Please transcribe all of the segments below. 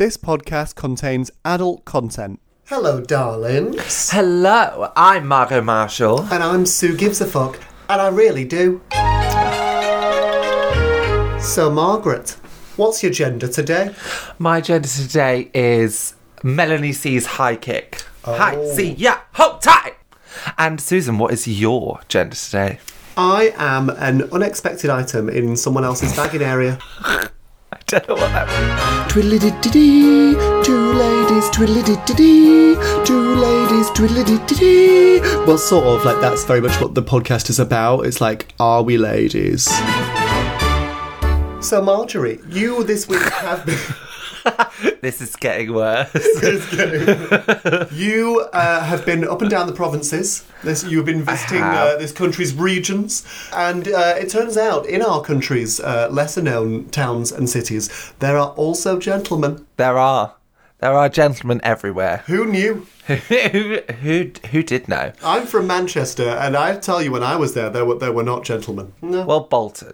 This podcast contains adult content. Hello, darlings. Hello, I'm Margot Marshall. And I'm Sue Gives a Fuck, and I really do. So, Margaret, what's your gender today? My gender today is Melanie C's high kick. High Oh. C, yeah, hold tight. And Susan, what is your gender today? I am an unexpected item in someone else's bagging area. I don't know what that means. Twiddly-dee-dee, two ladies, twiddly-dee-dee, two ladies, twiddly-dee-dee. Well, sort of, like, that's very much what the podcast is about. It's like, are we ladies? So, Marjorie, you this week have been... This is getting worse. You uh, have been up and down the provinces. This, you've been visiting uh, this country's regions, and uh, it turns out in our country's uh, lesser-known towns and cities, there are also gentlemen. there are. There are gentlemen everywhere. Who knew? who, who, who did know? I'm from Manchester, and I tell you, when I was there, there were there were not gentlemen. No. Well, Bolton.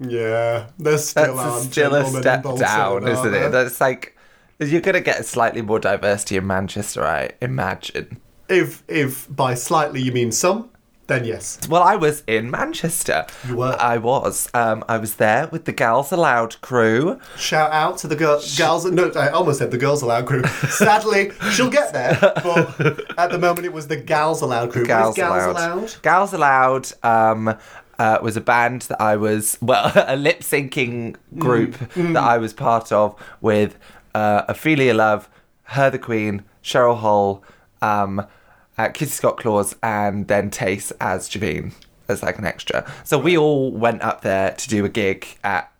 Yeah, there's still That's a, still a step down, isn't it? That's like you're gonna get slightly more diversity in Manchester, I imagine. If if by slightly you mean some, then yes. Well, I was in Manchester. You were? I was. Um, I was there with the Gals Aloud crew. Shout out to the girl, gals. No, I almost said the girls allowed crew. Sadly, she'll get there. But at the moment, it was the gals allowed crew. Gals, gals Aloud. allowed? Gals Aloud um, uh, was a band that I was, well, a lip syncing group Mm. that I was part of with uh, Ophelia Love, Her the Queen, Cheryl Hole, um, uh, Kitty Scott Claus, and then Tace as Javine as like an extra. So we all went up there to do a gig at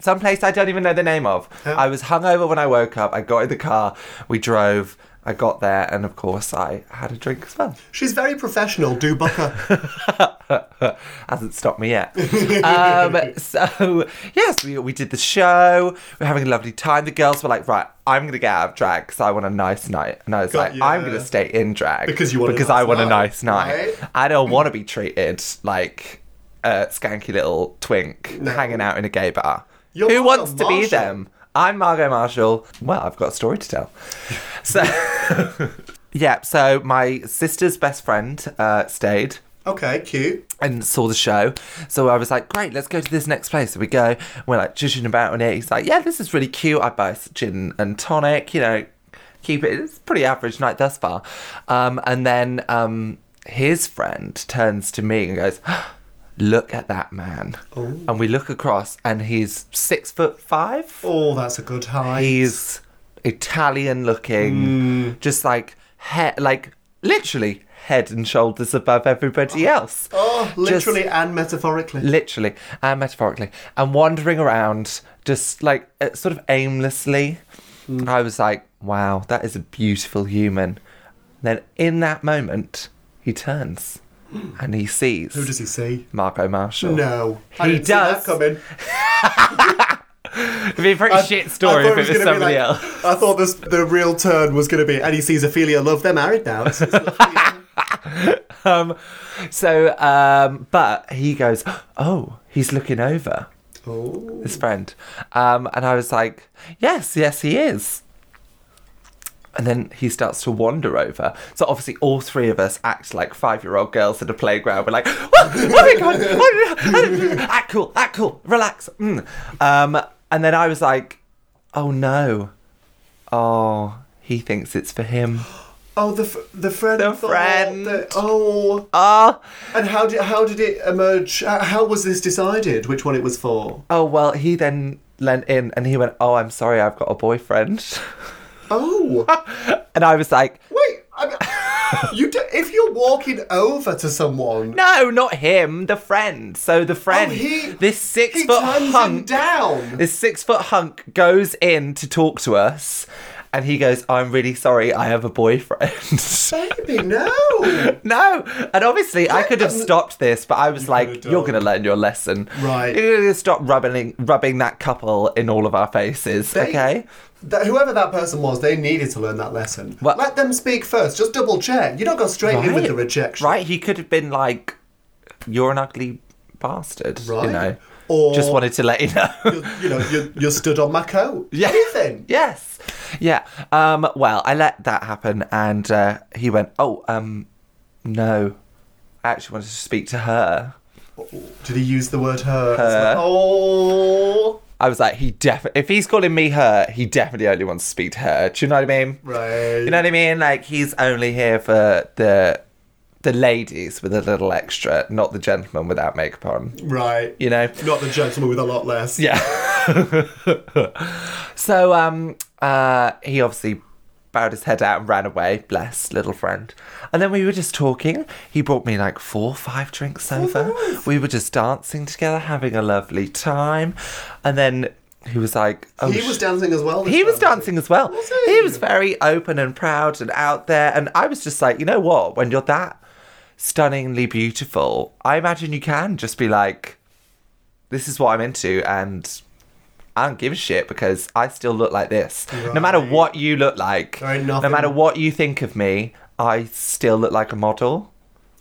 some place I don't even know the name of. I was hungover when I woke up. I got in the car, we drove. I got there, and of course, I had a drink as well. She's very professional. Do bucker. Hasn't stopped me yet. um, so yes, we, we did the show. We are having a lovely time. The girls were like, "Right, I'm gonna get out of drag because I want a nice night," and I was Got like, you. "I'm gonna stay in drag Because you want a because nice I want a night, nice night. right? I don't want to be treated like a skanky little twink No. hanging out in a gay bar. You're Who wants to be them?" I'm Margot Marshall. Well, I've got a story to tell. So, yeah. So my sister's best friend uh, stayed Okay, cute. and saw the show. So I was like, great, let's go to this next place. So we go, we're like judging about on it. He's like, yeah, this is really cute. I buy gin and tonic, you know, keep it. It's pretty average night thus far. Um, and then um, his friend turns to me and goes, look at that man. And we look across and he's six foot five. Oh, that's a good height. He's Italian looking, just like he- like literally head and shoulders above everybody else. oh, Just- literally and metaphorically. literally and metaphorically, and wandering around just like uh, sort of aimlessly. I was like, wow, that is a beautiful human. Then in that moment, he turns and he sees Who does he see? Margot Marshall. No, I He didn't see that does. coming. It'd be a pretty I- shit story if it was somebody like- else. I thought this, the real turn was going to be, and he sees Ophelia Love. They're married now. It's- it's um, so, um, but he goes, oh, he's looking over oh. his friend, um, and I was like, yes, yes, he is. And then he starts to wander over. So obviously, all three of us act like five-year-old girls at a playground. We're like, "What? What are you going? What? act cool, act cool, relax." Mm. Um, and then I was like, "Oh no, oh, he thinks it's for him." Oh, the f- the friend. The friend. that- oh, Ah, and how did how did it emerge? How, how was this decided? Which one it was for? Oh well, he then leant in and he went, "Oh, I'm sorry, I've got a boyfriend," Oh, and I was like, wait. I, you do, if you're walking over to someone, "No, not him, the friend." So the oh, friend, Oh, he- this six he foot turns him hunk, down. this six foot hunk goes in to talk to us, and he goes, "I'm really sorry, I have a boyfriend." Baby, no. No, and obviously I could have stopped this, but I was could've like, "You're going to learn your lesson, Right. You're going to stop rubbing rubbing that couple in all of our faces, They- okay?" That, whoever that person was, they needed to learn that lesson. Well- Let them speak first. Just double check. You don't go straight in with the rejection. Right, he could have been like, "You're an ugly bastard," Right. you know. Or- just wanted to let you know. You, you know, you, you stood on my coat. Yeah. Anything. yes. Yeah. Um, well, I let that happen, and uh, he went, "Oh, um, no, I actually wanted to speak to her." Did he use the word her? Her. Oh, I was like, "He definitely. If he's calling me her, he definitely only wants to speak to her." Do you know what I mean? right. You know what I mean? Like he's only here for the the ladies with a little extra, not the gentleman without makeup on. right. You know? Not the gentleman with a lot less. Yeah. so um uh he obviously bowed his head out and ran away, bless little friend. And then we were just talking. He brought me like four or five drinks over. We were just dancing together, having a lovely time. And then he was like, oh, He was dancing as well. he was dancing as well. Was he? was very open and proud and out there. And I was just like, you know what? When you're that stunningly beautiful, I imagine you can just be like, this is what I'm into. And I don't give a shit because I still look like this. No matter what you look like, no matter what you think of me, I still look like a model.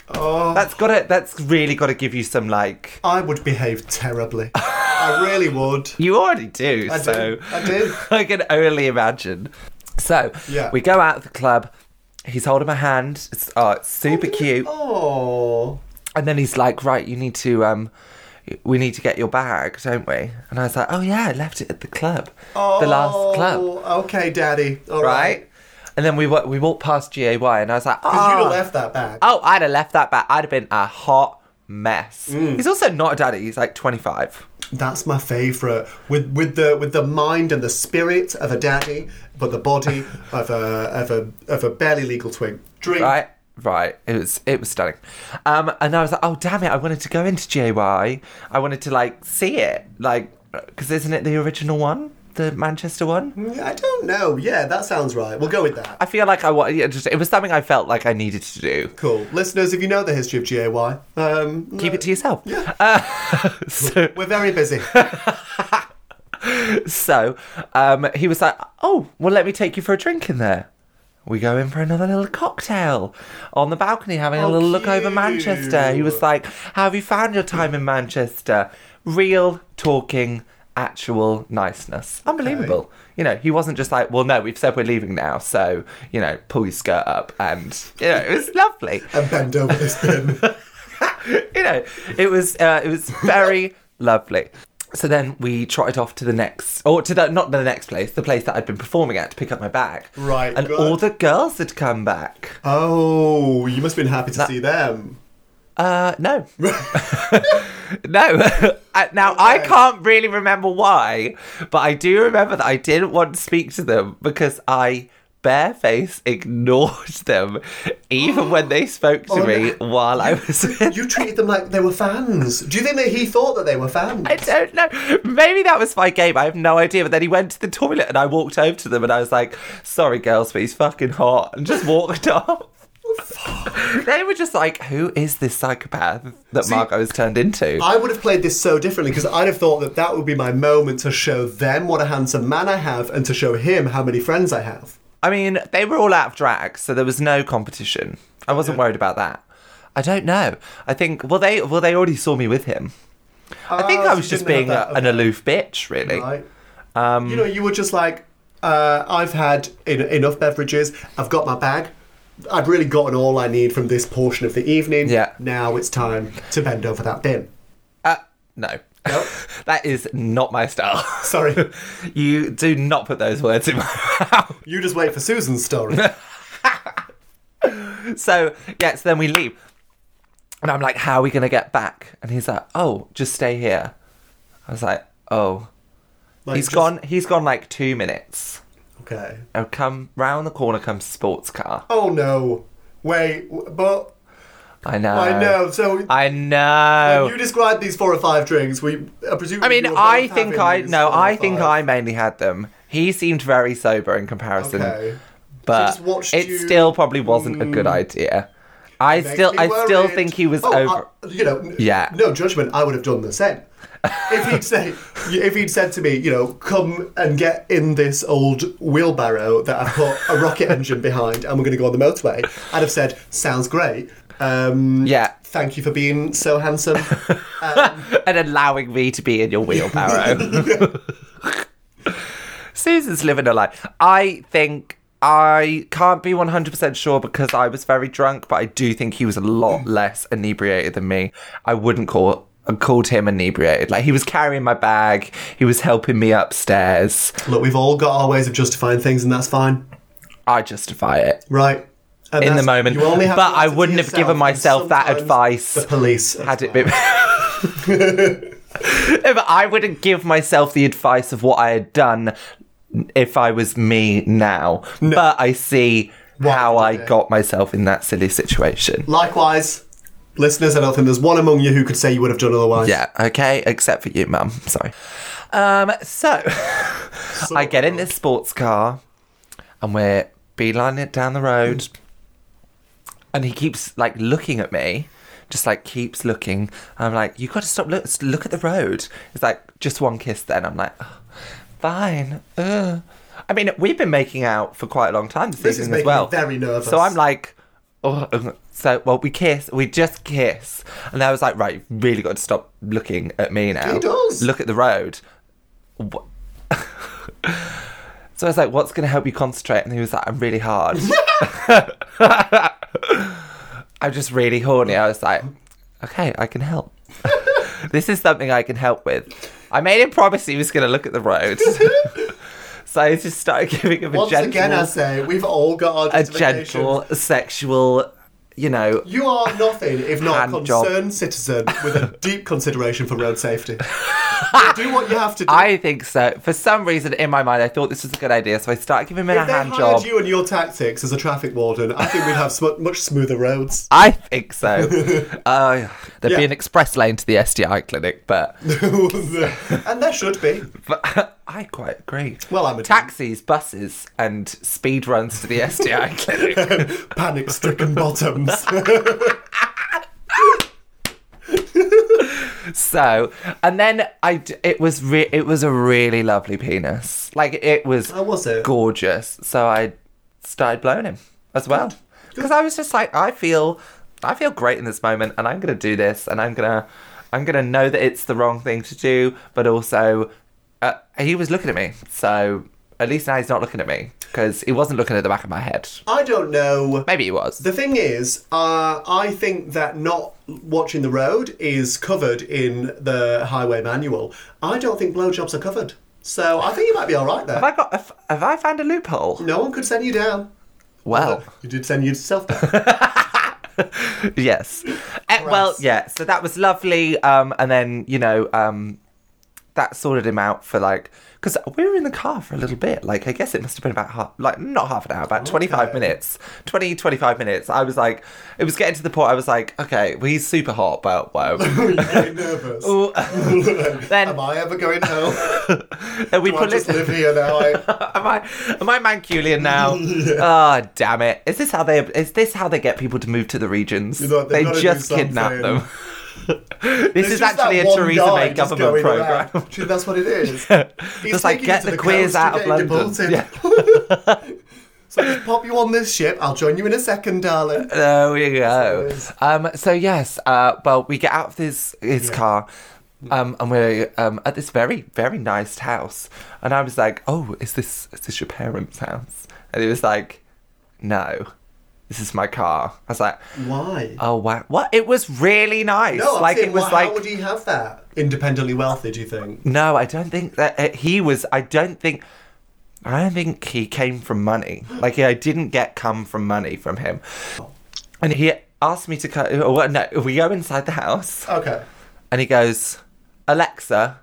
Oh, That's got to, that's really got to give you some like, I would behave terribly. I really would. you already do. I so do. I do. I can only imagine. So Yeah. we go out of the club. He's holding my hand. It's, oh, it's super cute. Oh. And then he's like, "Right, you need to um, we need to get your bag, don't we?" And I was like, "Oh yeah, I left it at the club, oh. the last club, Okay, Daddy. All right?" right. And then we we walked past GAY, and I was like, Because you'd "Oh, have left that bag. oh, I'd have left that bag. I'd have been a hot mess." Mm. He's also not a daddy. He's like twenty five. That's my favourite. With with the with the mind and the spirit of a daddy, but the body of a of a of a barely legal twink. Drink. right right it was it was stunning um and i was like oh damn it i wanted to go into jay i wanted to like see it like because isn't it the original one the manchester one I don't know. Yeah, that sounds right. We'll go with that. i feel like i want. yeah, just it was something i felt like i needed to do Cool. Listeners, if you know the history of GAY, um, keep it to yourself uh, so we're very busy. so um he was like oh well let me take you for a drink in there we go in for another little cocktail on the balcony, having a little look over Manchester. He was like, How have you found your time in Manchester? Real talking, actual niceness. Unbelievable. You know, he wasn't just like, Well, no, we've said we're leaving now, so, you know, pull your skirt up. And, you know, it was lovely. and bend over this bin. you know, it was, uh, it was very lovely. So then we trotted off to the next, or to the not the next place, the place that I'd been performing at to pick up my bag. Right, and good. all the girls had come back. Oh, you must have been happy to see them. Uh, no. no. Now, I can't really remember why, but I do remember that I didn't want to speak to them because I barefaced ignored them even when they spoke to Oh, me no. while I was You treated them like they were fans. Do you think that he thought that they were fans? I don't know. Maybe that was my game. I have no idea. But then he went to the toilet and I walked over to them and I was like, sorry, girls, but he's fucking hot. And just walked off. they were just like, who is this psychopath that See, Margot has turned into? I would have played this so differently because I'd have thought that that would be my moment to show them what a handsome man I have and to show him how many friends I have. I mean, they were all out of drag, so there was no competition. I wasn't worried about that. I don't know. I think well they well they already saw me with him. I think Oh, I was you just being a, an aloof bitch, really. Right? Um, You know, you were just like, uh, I've had en- enough beverages. I've got my bag. I've really gotten all I need from this portion of the evening. Yeah. Now it's time to bend over that bin. uh, no. Nope. that is not my style. Sorry. you do not put those words in my mouth. you just wait for Susan's story. So, yeah, so then we leave. And I'm like, how are we going to get back? And he's like, oh, just stay here. I was like, oh. Like, he's just- gone, he's gone like two minutes. Okay. Now come round the corner comes sports car. Oh no. Wait, but I know. I know. So I know. when you described these four or five drinks, we I presume. I mean, I think I no, I think I mainly had them. He seemed very sober in comparison, Okay. but just it you- still probably wasn't a good mm. idea. I still, I still think he was Oh, over. I- you know, Yeah. No judgment. I would have done the same. if he'd say, if he'd said to me, you know, come and get in this old wheelbarrow that I've put a rocket engine behind, and we're going to go on the motorway, I'd have said, sounds great. Um, Yeah. Thank you for being so handsome. and allowing me to be in your wheelbarrow. Susan's living a life. I think I can't be 100% sure because I was very drunk, but I do think he was a lot less inebriated than me. I wouldn't call called him inebriated. Like he was carrying my bag, he was helping me upstairs. Look, we've all got our ways of justifying things, and that's fine. I justify it. Right. And In the moment. you only have But I wouldn't have given myself that advice The police Had it been. No, but I wouldn't give myself the advice of what I had done if I was me now. But I see how I do? got myself in that silly situation. Likewise, listeners, I don't think there's one among you who could say you would have done otherwise. Yeah, okay, except for you, mum. Sorry. Um, so I get in this sports car and we're beelining it down the road. And he keeps like looking at me, just like keeps looking. I'm like, you got to stop look look at the road. It's like just one kiss. Then I'm like, "Oh, fine. Ugh." I mean, we've been making out for quite a long time this, This is evening making as well. me very nervous. So I'm like, oh, so well, we kiss, we just kiss, and I was like, right, you've really got to stop looking at me now. He does. Look at the road. So I was like, what's going to help you concentrate? And he was like, I'm really hard. I'm just really horny. I was like, okay, I can help. this is something I can help with. I made him promise he was going to look at the road. so I just started giving him a Once gentle, again, I say, we've all got our a gentle sexual, you know, You are nothing if not a Hand job. concerned citizen with a deep consideration for road safety. Do what you have to do. I think so. For some reason, in my mind, I thought this was a good idea, so I started giving him a if they hand hired job. you and your tactics as a traffic warden, I think we'd have sm- much smoother roads. I think so. uh, there'd Yeah. be an express lane to the STI clinic, but, and there should be. but I quite agree. Well, I'm a Taxis, buses, and speed runs to the STI clinic. panic-stricken bottoms. So, and then I, it was re- it was a really lovely penis. Like it was How was it? gorgeous. So I started blowing him as well because I was just like, I feel, I feel great in this moment, and I'm gonna do this, and I'm gonna, I'm gonna know that it's the wrong thing to do, but also, uh, he was looking at me, so at least now he's not looking at me because he wasn't looking at the back of my head. I don't know. Maybe he was. The thing is, uh, I think that not watching the road is covered in the highway manual. I don't think blowjobs are covered. So I think you might be all right there. have. I got? Have, have I found a loophole? No one could send you down. Well. You did send yourself down. yes. Eh, well, yeah. So that was lovely. Um, and then you know, um, that sorted him out for like because we were in the car for a little bit. Like I guess it must have been about half, like not half an hour, about twenty five minutes, 20, 25 minutes. I was like, it was getting to the point. I was like, okay, well he's super hot, but getting nervous. Then Am I ever going home? then we Do I just it. live here now? I... am I am I Mancunian now? Oh damn it! Is this how they is this how they get people to move to the regions? You know, they've they just kidnap them. this is actually a Theresa May government program. around. That's what it is. He's Just like get to the queers out of London. Yeah. So just pop you on this ship. I'll join you in a second, darling. There we go. is. Um, so yes, uh, well, we get out of his his car, um, and we're um, at this very very nice house, and I was like, "Oh, is this is this your parents' house?" And he was like, "No, this is my car." I was like, Why? "Oh wow, what?" It was really nice. no, I'm like saying, it was why- like How would he have that? Independently wealthy, do you think? No, I don't think that uh, he was. I don't think. I don't think he came from money. Like I didn't get come from money from him. And he asked me to cut. Oh, well, no, we go inside the house, Okay. and he goes, "Alexa,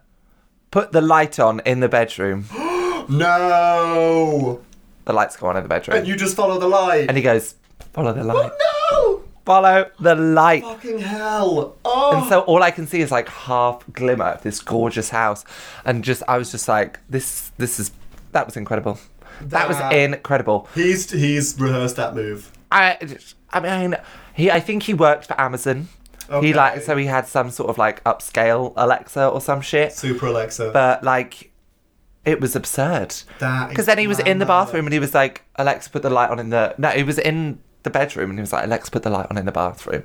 put the light on in the bedroom." No. The lights go on in the bedroom, And you just follow the light. and he goes, "Follow the oh, light. no. Follow the light." Fucking hell. Oh. And so all I can see is like half glimmer of this gorgeous house, and just I was just like, "This, this is that was incredible. That was incredible." he's he's rehearsed that move. I, I mean, he. I think he worked for Amazon. Okay. He like so he had some sort of like upscale Alexa or some shit, Super Alexa. but like. It was absurd. That is Because then he was in the bathroom and he was like, Alexa, put the light on in the. No, he was in the bedroom and he was like, Alexa, put the light on in the bathroom.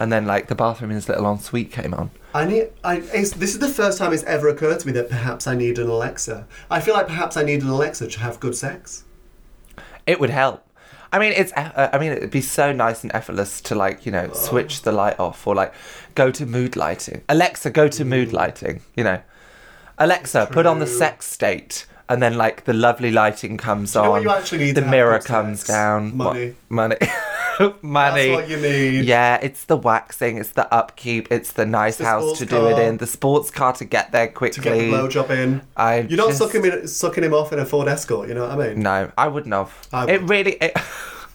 And then like the bathroom in his little ensuite came on. I need. I, this is the first time it's ever occurred to me that perhaps I need an Alexa. I feel like perhaps I need an Alexa to have good sex. It would help. I mean, it's. Uh, I mean, it'd be so nice and effortless to like, you know, switch the light off or like go to mood lighting. Alexa, go to mood lighting. You know, Alexa, put on the sex state, and then like the lovely lighting comes you know on. what you actually need the mirror comes sex? down. What- Money. money, money. That's what you need. Yeah, it's the waxing, it's the upkeep, it's the nice the house to do it in, the sports car to get there quickly. To get the blowjob in. I You're not sucking, him, sucking him off in a Ford Escort, you know what I mean? No, I wouldn't have. I It really, it,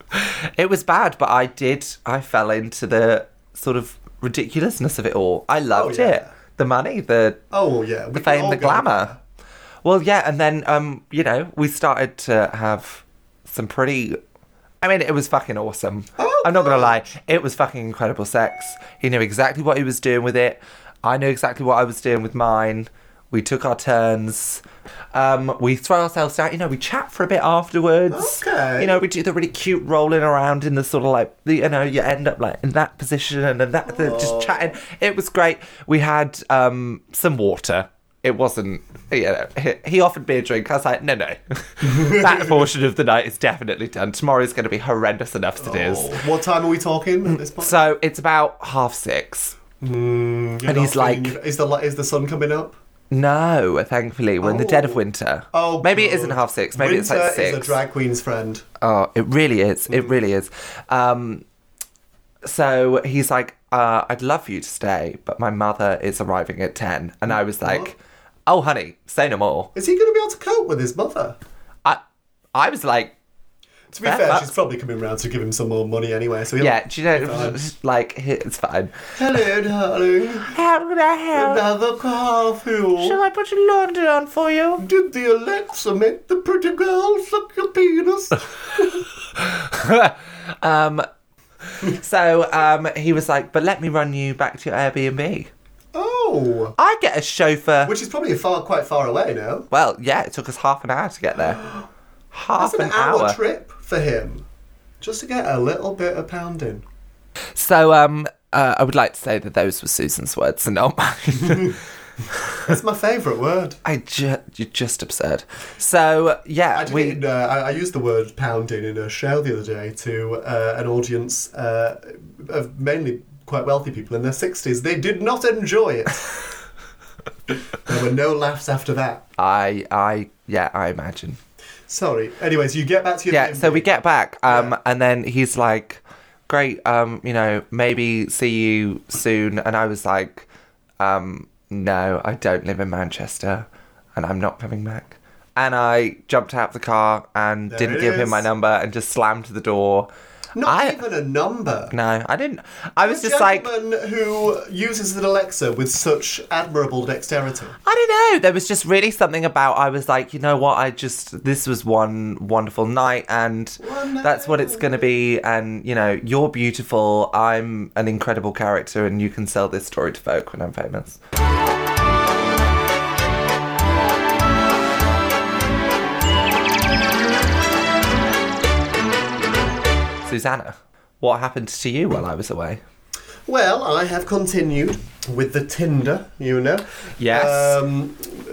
it was bad, but I did. I fell into the sort of ridiculousness of it all. I oh, loved Oh, yeah. it. The money, the Oh, yeah. We the fame, the glamour. there. Well, yeah, and then um, you know, we started to have some pretty. I mean, it was fucking awesome. Oh, I'm not gonna lie, it was fucking incredible sex. He knew exactly what he was doing with it. I knew exactly what I was doing with mine. We took our turns. Um, we throw ourselves down. You know, we chat for a bit afterwards. Okay. You know, we do the really cute rolling around in the sort of like, the, you know, you end up like in that position and then that, the, just chatting. It was great. We had um, some water. It wasn't, you know, he, offered me a drink. I was like, no, no. that portion of the night is definitely done. Tomorrow's going to be horrendous enough as it is. Oh, what time are we talking at this point? So it's about half six. Mm, and he's like- feeling- is the is the sun coming up? No, thankfully, we're in the dead of Oh. winter. Oh, maybe it good. isn't half six. Maybe it's like Winter six. is a drag queen's friend. Oh, it really is. Mm. It really is. Um, so he's like, uh, I'd love for you to stay, but my mother is arriving at 10. And I was like, What? Oh, honey, say no more. Is he going to be able to cope with his mother? I, I was like, To be Fair, fair, she's probably coming round to give him some more money anyway. So yeah, do you know, like, it's fine. Hello, darling. How can I help? Another coffee. I put your laundry on for you? Did the Alexa make the pretty girl suck your penis? um, so um, he was like, but let me run you back to your Airbnb. Oh, I get a chauffeur. which is probably far, quite far away now. well, yeah, it took us half an hour to get there. Half That's an, an hour, hour. trip for him, just to get a little bit of pounding. So, um, uh, I would like to say that those were Susan's words and not mine. That's my favourite word. I ju- you're just absurd. So, yeah, I, we. uh, I, I used the word pounding in a show the other day to uh, an audience uh, of mainly quite wealthy people in their 60s. They did not enjoy it. there were no laughs after that. I, I, yeah, I imagine. Sorry. Anyways, you get back to your Yeah, so we get back, um, Yeah. and then he's like, "Great, um, you know, maybe see you soon." And I was like, um, "No, I don't live in Manchester, and I'm not coming back." And I jumped out of the car and There didn't give him my number and just slammed the door. Not I- even a number. No, I didn't. I was A just like, who uses an Alexa with such admirable dexterity. I don't know. There was just really something about. I was like, you know what? I just this was one wonderful night, and that's what it's going to be. And you know, you're beautiful. I'm an incredible character, and you can sell this story to folk when I'm famous. Susanna, what happened to you while I was away? Well, I have continued with the Tinder, you know. Yes. Um,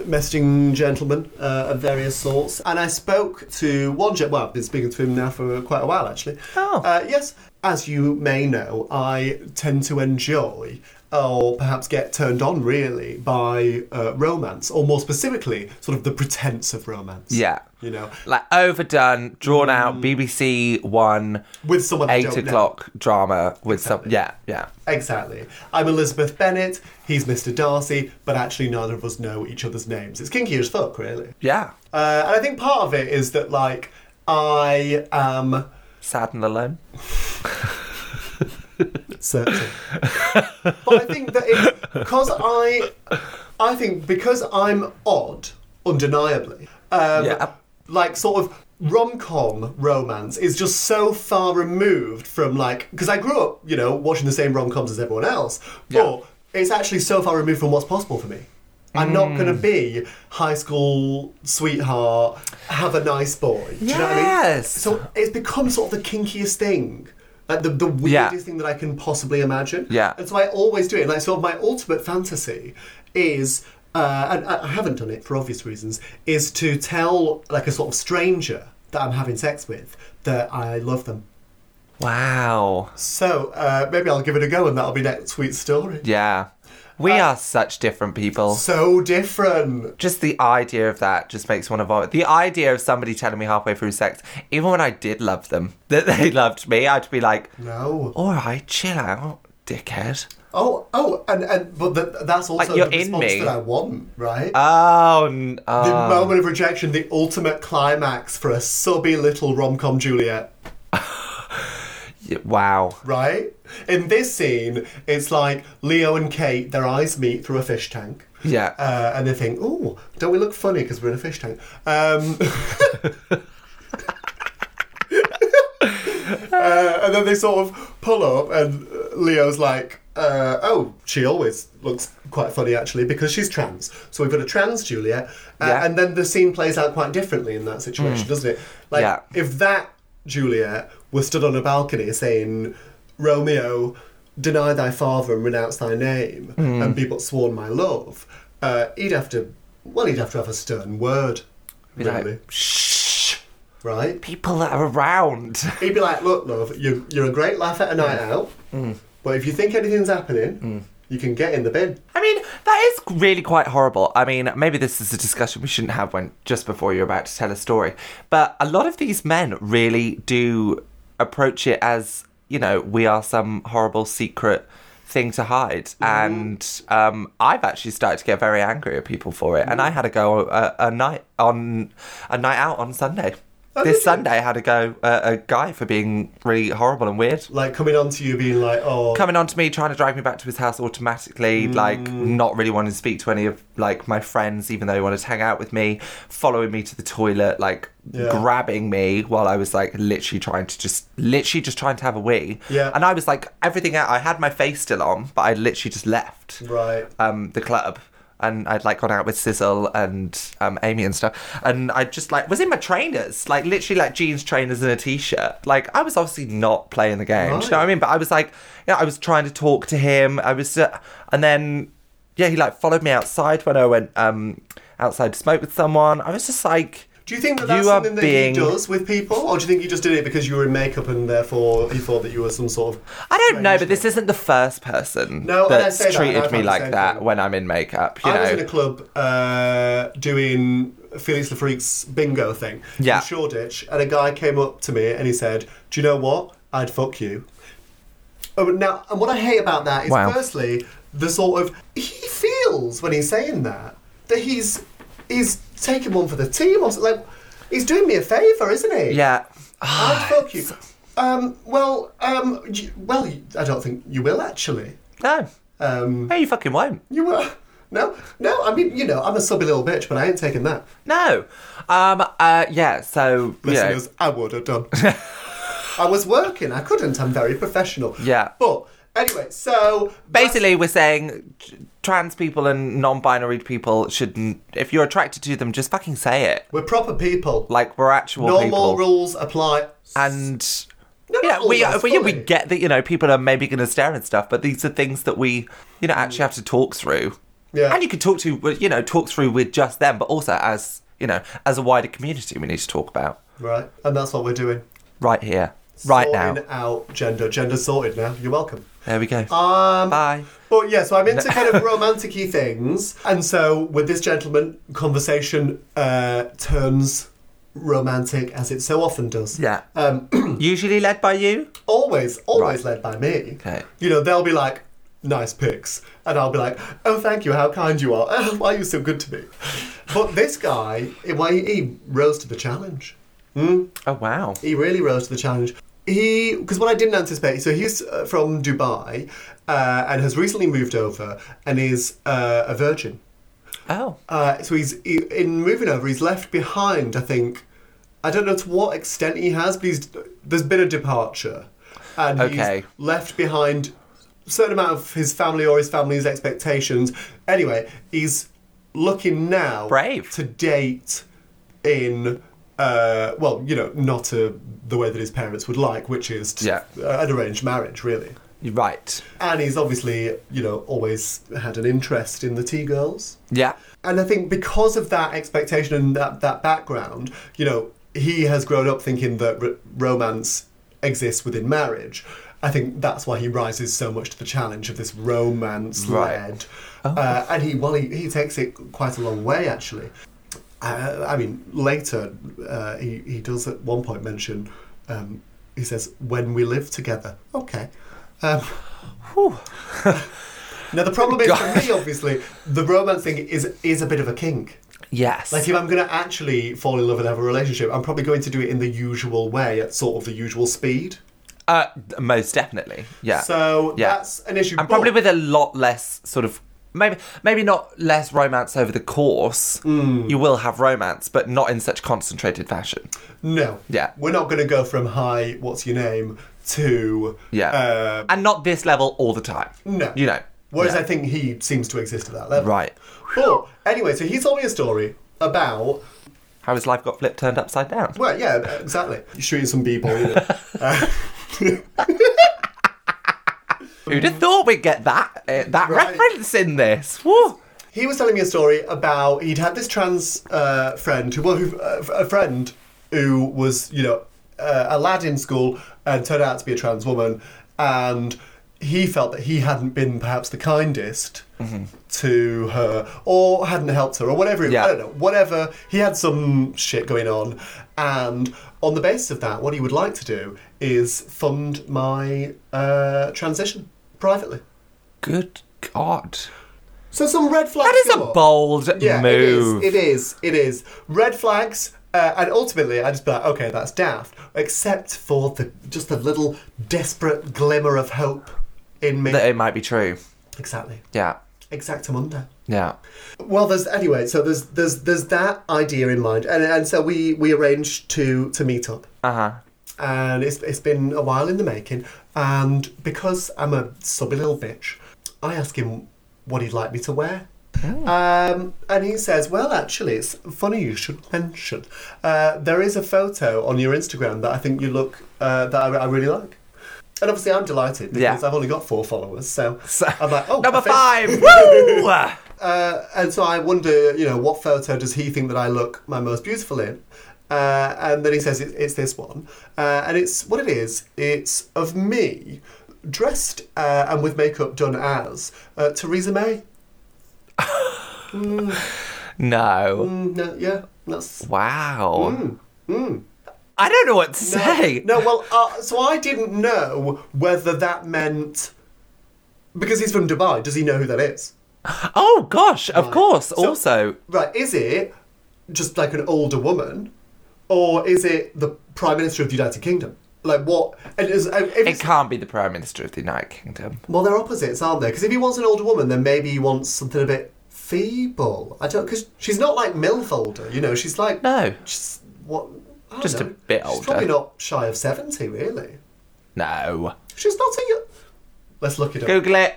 messaging gentlemen uh, of various sorts. And I spoke to one gent, well, I've been speaking to him now for quite a while actually. Oh. Uh, yes, as you may know, I tend to enjoy or perhaps get turned on really by uh, romance, or more specifically, sort of the pretense of romance. Yeah. You know, Like overdone, drawn out, BBC One, with someone eight don't know. o'clock drama with Exactly. some. Yeah, yeah. Exactly. I'm Elizabeth Bennet, he's Mr. Darcy, but actually neither of us know each other's names. It's kinky as fuck, really. Yeah. Uh, and I think part of it is that, like, I am Sad and alone. searching. but I think that it's because I, I think because I'm odd, undeniably. Um, Yeah. Like, sort of rom com romance is just so far removed from, like, because I grew up, you know, watching the same rom coms as everyone else, Yeah. but it's actually so far removed from what's possible for me. I'm not going to Mm. be high school sweetheart, have a nice boy. Do you know what I mean? Yes. So it's become sort of the kinkiest thing Like the, the weirdest Yeah. thing that I can possibly imagine. Yeah. And so I always do it. Like, so my ultimate fantasy is, uh, and I haven't done it for obvious reasons, is to tell like a sort of stranger that I'm having sex with that I love them. Wow. So uh, maybe I'll give it a go, and that'll be next week's story. Yeah. We Uh, are such different people. So different. Just the idea of that just makes one of vomit. The idea of somebody telling me halfway through sex, even when I did love them, that they loved me, I'd be like, No. all right, chill out, dickhead. Oh, oh, and, and but th that's also Like, the in response me. that I want, right? Oh, n- the oh. moment of rejection, the ultimate climax for a subby little rom com Juliet, wow. right? In this scene, it's like Leo and Kate, their eyes meet through a fish tank. Yeah. Uh, and they think, oh, don't we look funny because we're in a fish tank? Um, uh, and then they sort of pull up, and Leo's like, uh, oh, she always looks quite funny actually because she's trans. So we've got a trans Juliet. Uh, Yeah. And then the scene plays out quite differently in that situation, doesn't it? Like, Yeah. if that Juliet was stood on a balcony saying, Romeo, deny thy father and renounce thy name, hmm. and be but sworn my love, uh, he'd have to, well, he'd have to have a stern word, Be really, like, shh, right? people that are around. He'd be like, look, love, you, you're a great laugh at a night hmm. out, hmm. but if you think anything's happening, you can get in the bin. I mean, that is really quite horrible. I mean, maybe this is a discussion we shouldn't have when just before you're about to tell a story. But a lot of these men really do approach it as, you know, we are some horrible secret thing to hide. Mm-hmm. And um, I've actually started to get very angry at people for it. And mm-hmm. I had to go a, a night on a night out on Sunday. Oh, this? Sunday, I had to go uh, a guy for being really horrible and weird Like coming on to you being like, oh, coming on to me trying to drive me back to his house automatically like not really wanting to speak to any of like my friends even though he wanted to hang out with me following me to the toilet like Yeah. grabbing me while i was like literally trying to just literally just trying to have a wee Yeah. and i was like everything out i had my face still on but i literally just left right. um the club and I'd like gone out with Sizzle and um, Amy and stuff, and I just like was in my trainers, like literally like jeans, trainers, and a t-shirt. Like I was obviously not playing the game. Do you know what I mean? But I was like, yeah, I was trying to talk to him. I was, uh, and then yeah, he like followed me outside when I went um outside to smoke with someone. I was just like, Do you think that that's something that being- he does with people, or do you think you just did it because you were in makeup and therefore he thought that you were some sort of? I don't know, but this isn't the first person No, that's say that, treated me like that thing. when I'm in makeup. You I know, was in a club uh, doing Felix Le Freak's bingo thing Yeah. in Shoreditch, and a guy came up to me and he said, "Do you know what? I'd fuck you." Oh, now, and what I hate about that is, Wow. firstly, the sort of he feels when he's saying that that he's he's taking one for the team or something. Like he's doing me a favour, isn't he? yeah. I'd fuck you. Um, well, um, well, I don't think you will actually. No, Um, no, you fucking won't. you will. No, no. I mean, you know, I'm a subby little bitch, but I ain't taking that. No. Um. Uh. Yeah. So. You know, Listeners, I would have done. I was working. I couldn't. I'm very professional. Yeah. But anyway, so basically, we're saying trans people and non-binary people shouldn't. If you're attracted to them, just fucking say it. we're proper people. Like we're actual Normal people. rules apply. and No, yeah, we we, yeah, we fully. get that you know people are maybe going to stare and stuff, but these are things that we you know actually mm. have to talk through. Yeah. and you can talk to you know talk through with just them, but also as you know as a wider community, we need to talk about Right, and that's what we're doing. right here, right now. Out gender. Gender sorted now. You're welcome. There we go. Um, Bye. But yeah, so I'm into kind of romantic-y things, and so with this gentleman, conversation uh, turns romantic as it so often does. Yeah. Um, Usually led by you. always, always led by me. Okay. You know, they'll be like, nice pics. And I'll be like, oh, thank you, how kind you are. Oh, why are you so good to me? But this guy, why he, he rose to the challenge. Oh wow. He really rose to the challenge. He, because what I didn't anticipate, so he's uh, from Dubai uh, and has recently moved over and is uh, a virgin. Oh. Uh, so he's he, in moving over. He's left behind. I think I don't know to what extent he has, but he's, there's been a departure, and Okay. he's left behind a certain amount of his family or his family's expectations. Anyway, he's looking now Brave. to date in. Uh, well, you know, not to the way that his parents would like, which is to, Yeah. uh, an arranged marriage, really. Right. And he's obviously, you know, always had an interest in the T-girls. Yeah. And I think because of that expectation and that, that background, you know, he has grown up thinking that r- romance exists within marriage. I think that's why he rises so much to the challenge of this romance led. Uh, and he, well, he, he takes it quite a long way, actually. Uh, I mean, later, uh, he, he does at one point mention, um, he says, when we live together. Okay. Um, now, the problem is for me, obviously, the romance thing is, is a bit of a kink. Yes. Like, if I'm going to actually fall in love and have a relationship, I'm probably going to do it in the usual way, at sort of the usual speed. uh, most definitely. Yeah. So Yeah. that's an issue. and probably but- with a lot less sort of maybe maybe not less romance over the course. Hmm. You will have romance, but not in such concentrated fashion. no. Yeah. We're not going to go from hi, what's your name, to Yeah. uh, and not this level all the time. no. You know. Whereas Yeah. I think he seems to exist at that level. Right. But anyway, so he told me a story about How his life got flipped turned upside down. Well, yeah, exactly. Shooting some people. You know. uh, Who'd have thought we'd get that uh, that Right. reference in this? Woo. he was telling me a story about he'd had this trans uh, friend, who, well, who, uh, a friend who was, you know, uh, a lad in school and turned out to be a trans woman, and he felt that he hadn't been perhaps the kindest to her, or hadn't helped her, or whatever. it- Yeah. I don't know. Whatever. He had some shit going on, and on the basis of that, what he would like to do is fund my uh, transition privately. Good God. So some red flags. That is a bold Yeah, move. it is. It is. It is. Red flags. Uh, and ultimately, I just be like, okay, that's daft. Except for the just a little desperate glimmer of hope in me. That it might be true. exactly. Yeah. Exactamundo. Yeah. Well, there's anyway. So there's there's there's that idea in mind, and and so we we arranged to to meet up, Uh huh. And it's it's been a while in the making, and because I'm a subby little bitch, I ask him what he'd like me to wear. Um, and he says, Well, actually, it's funny you should mention. Uh, there is a photo on your Instagram that I think you look, uh, that I, I really like. And obviously, I'm delighted because Yeah. I've only got four followers. So, So- I'm like, Oh, Number five. Woo! Uh, and so I wonder, you know, what photo does he think that I look my most beautiful in? Uh, and then he says it, it's this one, uh, and it's what it is. It's of me dressed uh, and with makeup done as uh, Theresa May. No. Mm, no, yeah, that's Wow. mm. I don't know what to say. No, well, uh, so I didn't know whether that meant because he's from Dubai. Does he know who that is? Oh gosh, of Right. course. So- also, Right? Is it just like an older woman, or is it the Prime Minister of the United Kingdom? Like what? And is, if it can't be the Prime Minister of the United Kingdom. well, they're opposites, aren't they? Because if he wants an older woman, then maybe he wants something a bit feeble. I don't because she's not like milf older. You know, she's like No. just what? Just a know. bit She's older. probably not shy of seventy, really. No. She's not a. Let's look it up. Google it.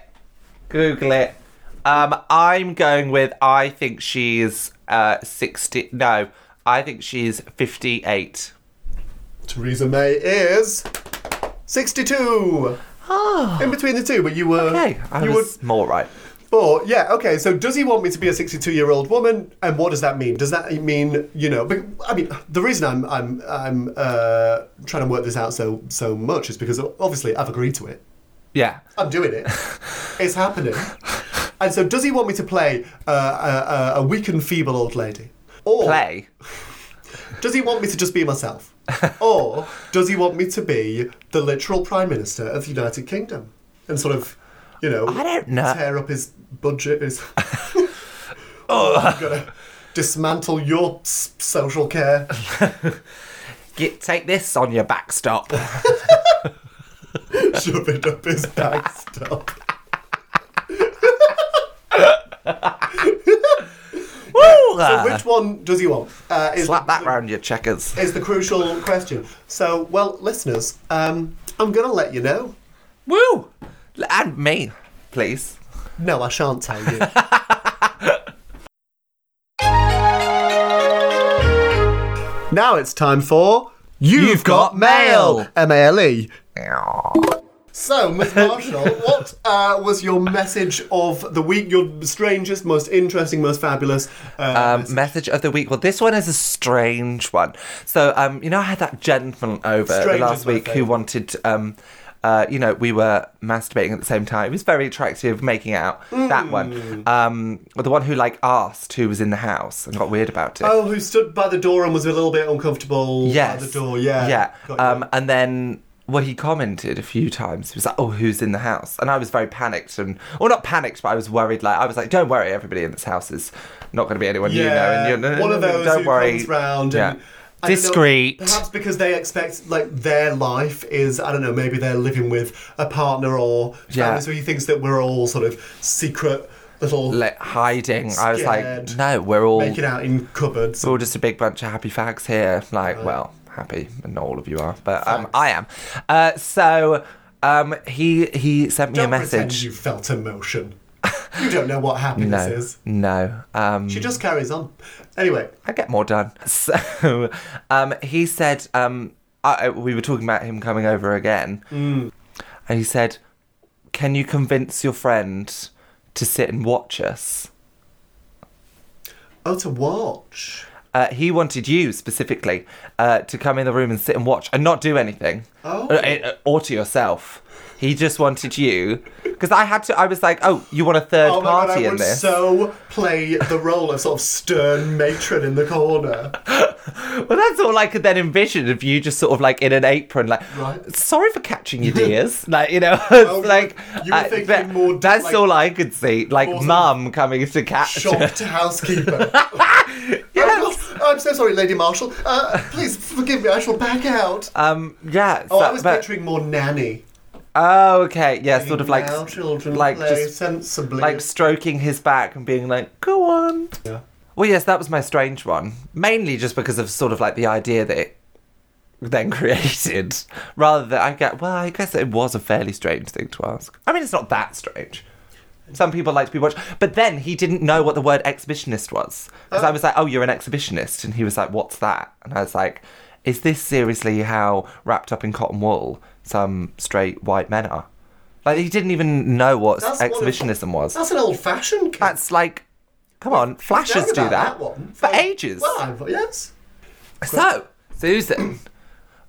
Google it. Um, I'm going with. I think she's uh sixty. No, I think she's fifty-eight. Theresa May is sixty-two. In between the two, but you were. Okay, I you was more right. But yeah, okay. So does he want me to be a 62 year old woman? And what does that mean? Does that mean you know? I mean, the reason I'm I'm I'm uh, trying to work this out so so much is because obviously I've agreed to it. Yeah. I'm doing it. it's happening. And so, does he want me to play uh, a, a, a weak and feeble old lady, or Play. does he want me to just be myself, or does he want me to be the literal prime minister of the United Kingdom and sort of, you know, I don't know. tear up his budget? His oh, I'm gonna dismantle your s- social care. Get take this on your backstop. Shove it up his backstop. Woo! So which one does he want? Uh, is Slap that the- round your Chequers. is the crucial question. So, well, listeners, um, I'm going to let you know. Woo! And me, please. No, I shan't tell you. now it's time for You've got mail. M A L E. So, Miss Marshall, what uh, was your message of the week? Your strangest, most interesting, most fabulous. Uh, Um, message of the week. Well, this one is a strange one. So, um, you know, I had that gentleman over Strange last week who wanted, um, uh, you know, we were masturbating at the same time. He was very attractive, making out. That Hmm. one. Um, the one who like asked who was in the house and got weird about it. oh, who stood by the door and was a little bit uncomfortable yes. by the door? Yeah. Yeah. Um, and then. Well, he commented a few times. He was like, "Oh, who's in the house?" And I was very panicked, and well, not panicked, but I was worried. Like, I was like, "Don't worry, everybody in this house is not going to be anyone you know." yeah, And you're, one of those don't who worry. comes round Yeah. and I don't know, Discreet. perhaps because they expect like their life is I don't know maybe they're living with a partner or Yeah. family, so he thinks that we're all sort of secret little like hiding. I was like, no, we're all making out in cupboards. we're all just a big bunch of happy fags here. Like, well, happy, and not all of you are, but um, I am. Uh, so um, he he sent me Don't a message. you felt emotion. you don't know what happiness No, is. no. Um, She just carries on. Anyway, I get more done. So um, he said um, I, we were talking about him coming over again, Mm. and he said, "Can you convince your friend to sit and watch us?" oh, to watch. Uh, he wanted you specifically uh, to come in the room and sit and watch and not do anything, Oh. Uh, uh, or to yourself. He just wanted you because I had to. I was like, "Oh, you want a third Oh my god, party in this?" so play the role of sort of stern matron in the corner. Well, that's all I could then envision of you just sort of like in an apron, like, Right. sorry for catching you, dears. like, you know, Oh, you like, you were uh, thinking that- more that's like- all I could see. Like, more sort of mum coming to catch Shocked housekeeper. Yes. Oh, I'm so sorry, Lady Marshall. Uh, please forgive me, I shall back out. Um, yeah. Oh, so- I was but- picturing more nanny. Oh, okay. Yeah, sort of like, children like play just sensibly. like stroking his back and being like, go on. Yeah. Well, yes, that was my strange one. Mainly just because of sort of like the idea that it then created, rather than I get. Well, I guess it was a fairly strange thing to ask. I mean, it's not that strange. Some people like to be watched, but then he didn't know what the word exhibitionist was because I oh. was like, "Oh, you're an exhibitionist," and he was like, "What's that?" And I was like, "Is this seriously how wrapped up in cotton wool some straight white men are?" Like he didn't even know what That's one of- exhibitionism was. That's an old fashioned That's like, come on, flashes do that, one. for ages. Well, I've- yes. So, Susan,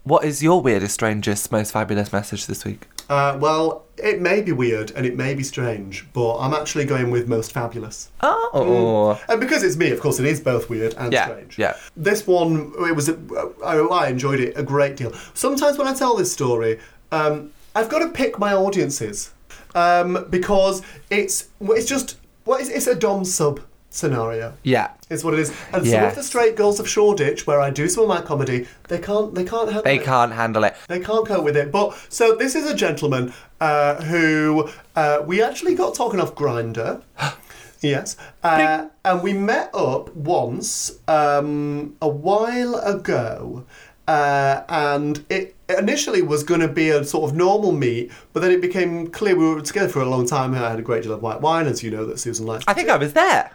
what is your weirdest, strangest, most fabulous message this week? Uh, well, it may be weird and it may be strange, but I'm actually going with most fabulous. Oh, And because it's me, of course, it is both weird and Yeah, strange. yeah. This one, it was. A, I, I enjoyed it a great deal. Sometimes when I tell this story, um, I've got to pick my audiences um, because it's it's just well, it's, it's a dom sub scenario. yeah. Is what it is. And some of the straight girls of Shoreditch, where I do some of my comedy, they can't. They can't handle They it. can't handle it. They can't cope with it. But so this is a gentleman uh, who uh, we actually got talking off Grindr. yes, uh, and we met up once um, a while ago. Uh, and it initially was going to be a sort of normal meet, but then it became clear we were together for a long time. I had a great deal of white wine, as you know that Susan likes. I think I was there.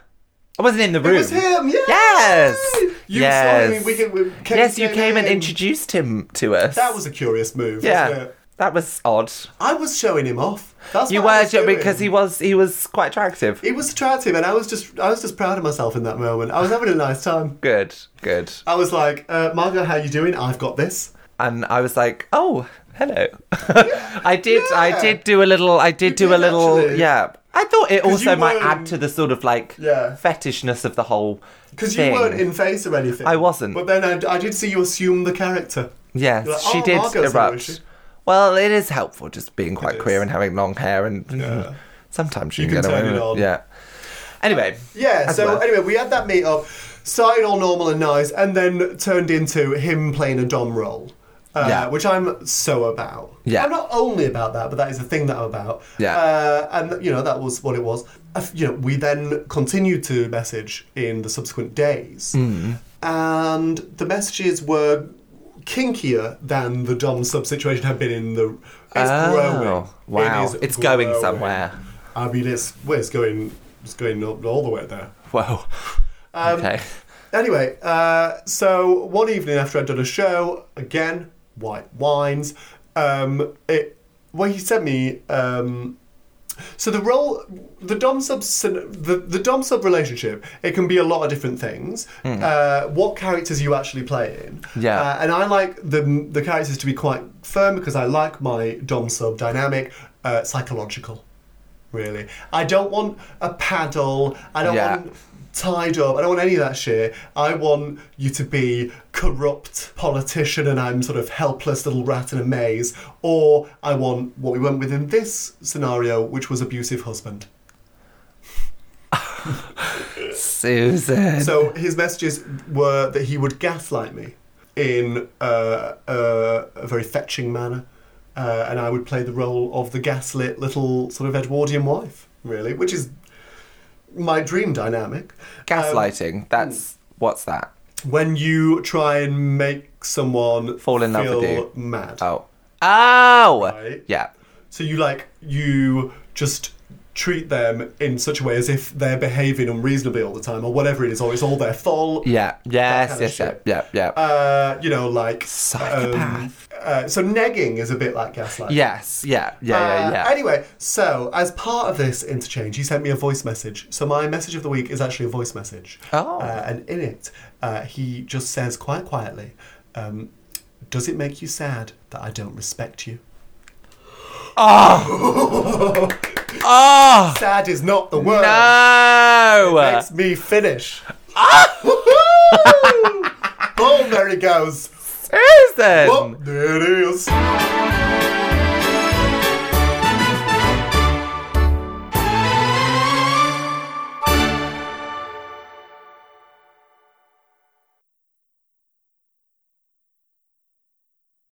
I wasn't in the room. it was him, yes. Yes. You yes. saw him. We, can- we came, yes, you came and introduced him to us. That was a curious move. yeah. That was odd. I was showing him off. That's you were because he was he was quite attractive. He was attractive, and I was just I was just proud of myself in that moment. I was having a nice time. Good, good. I was like, uh, Margot, how you doing? I've got this. and I was like, "Oh, hello." I did. I did do a little. I did You do a little. actually. Yeah. I thought it also might add to the sort of like Yeah. fetishness of the whole Because you thing. weren't in face or anything. I wasn't. But then I, I did see you assume the character. Yes, like, she "Oh, did is erupt. she?" Well, it is helpful just being quite queer and having long hair, and Yeah. sometimes you, You can can get away turn it on. Yeah. Anyway. Yeah, so well. anyway, we had that meet up, started all normal and nice, and then turned into him playing a Dom role. Uh, Yeah. Which I'm so about. Yeah. I'm not only about that, but that is the thing that I'm about. Yeah. Uh, and, you know, that was what it was. Uh, You know, we then continued to message in the subsequent days. Hmm. And the messages were kinkier than the Dom sub situation had been in the. It's Oh, growing. wow. It is It's going somewhere. I mean, it's, well, it's going, it's going all all the way there. Wow. Um, okay. Anyway, uh, so one evening after I'd done a show, again, white wines, um, it well, he sent me. Um, so the role, the dom sub, the, the dom sub relationship, it can be a lot of different things. Uh, what characters you actually play in? Yeah. Uh, and I like the the characters to be quite firm because I like my dom sub dynamic, uh, psychological. Really, I don't want a paddle. I don't Yeah. want tied up. I don't want any of that shit. I want you to be corrupt politician and I'm sort of helpless little rat in a maze. Or I want what we went with in this scenario, which was abusive husband. Susan. So his messages were that he would gaslight me in uh, uh, a very fetching manner. Uh, and I would play the role of the gaslit little sort of Edwardian wife, really, which is my dream dynamic. Um, Gaslighting. That's what's that? when you try and make someone Fall in love feel with you. mad. Oh. Oh. Right. Yeah. So you like you just treat them in such a way as if they're behaving unreasonably all the time or whatever it is, or it's all their fault. Yeah. Yes. Yes. Yeah. Yeah. Yeah. Uh, you know, like Psychopath. um, uh, so negging is a bit like gaslighting. yes. Yeah. Yeah. Yeah. Uh, Yeah. Anyway, so as part of this interchange, he sent me a voice message. So my message of the week is actually a voice message. Oh. Uh, and in it, uh, he just says quite quietly, um, "Does it make you sad that I don't respect you?" oh Ah! Sad is not the word. no. it Makes me finish. oh, there he goes. Susan. Oh, there it is.